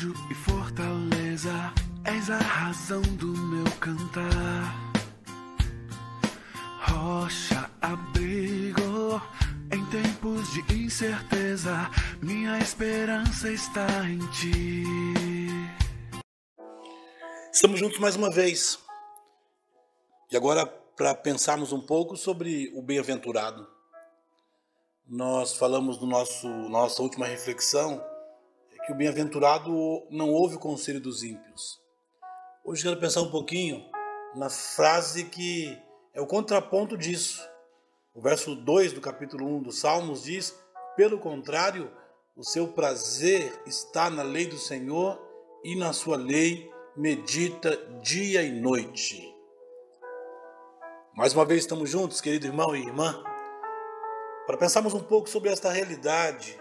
refúgio e fortaleza, és a razão do meu cantar. Rocha, abrigo em tempos de incerteza, minha esperança está em ti. Estamos juntos mais uma vez. E agora, para pensarmos um pouco sobre o bem-aventurado. Nós falamos no nosso nossa última reflexão que o bem-aventurado não ouve o conselho dos ímpios. Hoje quero pensar um pouquinho na frase que é o contraponto disso. O verso 2 do capítulo 1 dos Salmos diz: Pelo contrário, o seu prazer está na lei do Senhor e na sua lei medita dia e noite. Mais uma vez estamos juntos, querido irmão e irmã, para pensarmos um pouco sobre esta realidade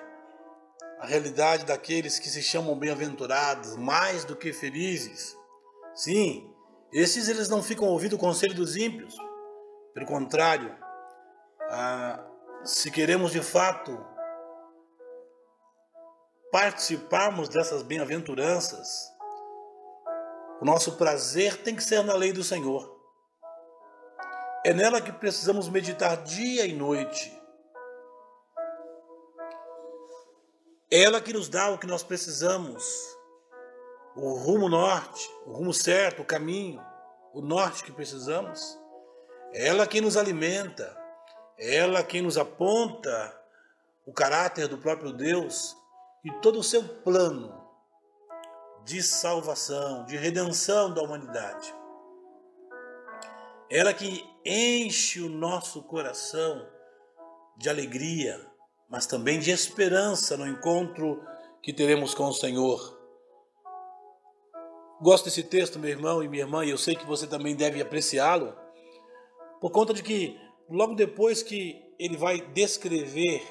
a realidade daqueles que se chamam bem-aventurados, mais do que felizes. Sim, esses eles não ficam ouvindo o conselho dos ímpios. Pelo contrário, ah, se queremos de fato participarmos dessas bem-aventuranças, o nosso prazer tem que ser na lei do Senhor. É nela que precisamos meditar dia e noite Ela que nos dá o que nós precisamos, o rumo norte, o rumo certo, o caminho, o norte que precisamos. Ela quem nos alimenta, ela quem nos aponta o caráter do próprio Deus e todo o seu plano de salvação, de redenção da humanidade. Ela que enche o nosso coração de alegria, mas também de esperança no encontro que teremos com o Senhor. Gosto desse texto, meu irmão e minha irmã, e eu sei que você também deve apreciá-lo, por conta de que logo depois que ele vai descrever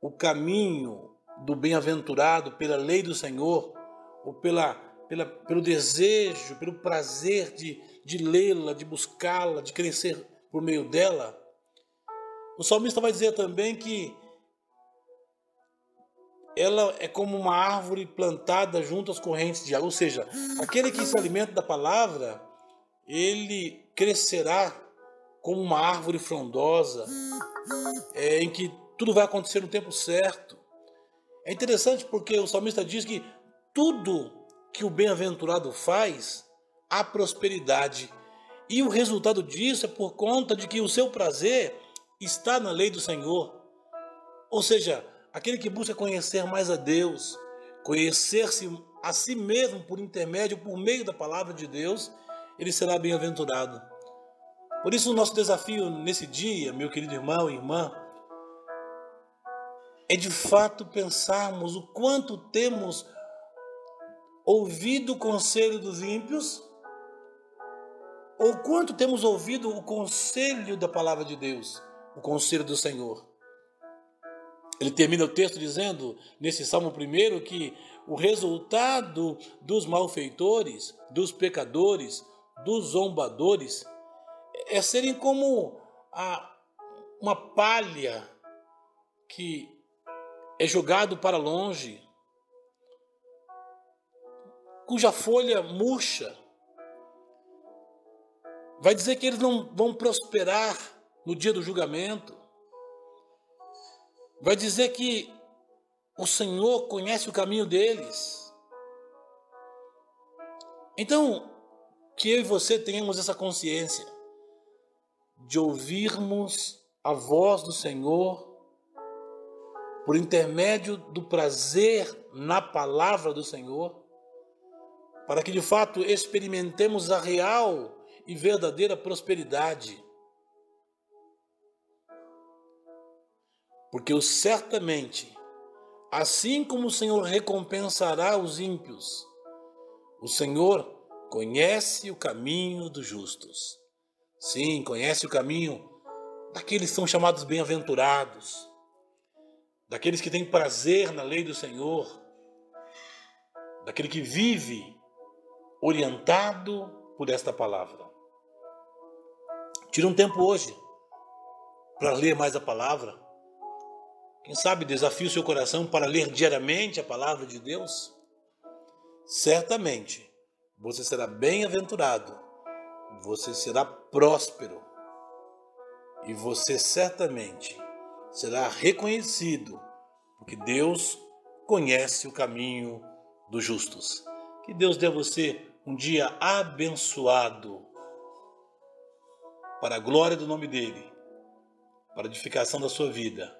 o caminho do bem-aventurado pela lei do Senhor, ou pela, pela, pelo desejo, pelo prazer de, de lê-la, de buscá-la, de crescer por meio dela, o salmista vai dizer também que ela é como uma árvore plantada junto às correntes de água, ou seja, aquele que se alimenta da palavra, ele crescerá como uma árvore frondosa, é, em que tudo vai acontecer no tempo certo. É interessante porque o salmista diz que tudo que o bem-aventurado faz, há prosperidade. E o resultado disso é por conta de que o seu prazer está na lei do Senhor. Ou seja, aquele que busca conhecer mais a Deus, conhecer-se a si mesmo por intermédio, por meio da palavra de Deus, ele será bem-aventurado. Por isso, o nosso desafio nesse dia, meu querido irmão e irmã, é de fato pensarmos o quanto temos ouvido o conselho dos ímpios, ou quanto temos ouvido o conselho da palavra de Deus o conselho do Senhor. Ele termina o texto dizendo, nesse Salmo primeiro, que o resultado dos malfeitores, dos pecadores, dos zombadores, é serem como a, uma palha que é jogado para longe, cuja folha murcha. Vai dizer que eles não vão prosperar no dia do julgamento. Vai dizer que o Senhor conhece o caminho deles. Então, que eu e você tenhamos essa consciência de ouvirmos a voz do Senhor por intermédio do prazer na palavra do Senhor, para que de fato experimentemos a real e verdadeira prosperidade Porque eu certamente, assim como o Senhor recompensará os ímpios, o Senhor conhece o caminho dos justos. Sim, conhece o caminho daqueles que são chamados bem-aventurados, daqueles que têm prazer na lei do Senhor, daquele que vive orientado por esta palavra. Tira um tempo hoje para ler mais a palavra quem sabe desafie o seu coração para ler diariamente a palavra de Deus? certamente você será bem-aventurado, você será próspero e você certamente será reconhecido, porque Deus conhece o caminho dos justos. Que Deus dê a você um dia abençoado para a glória do nome dele, para a edificação da sua vida.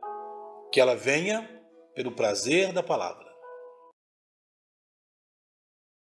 Que ela venha pelo prazer da palavra.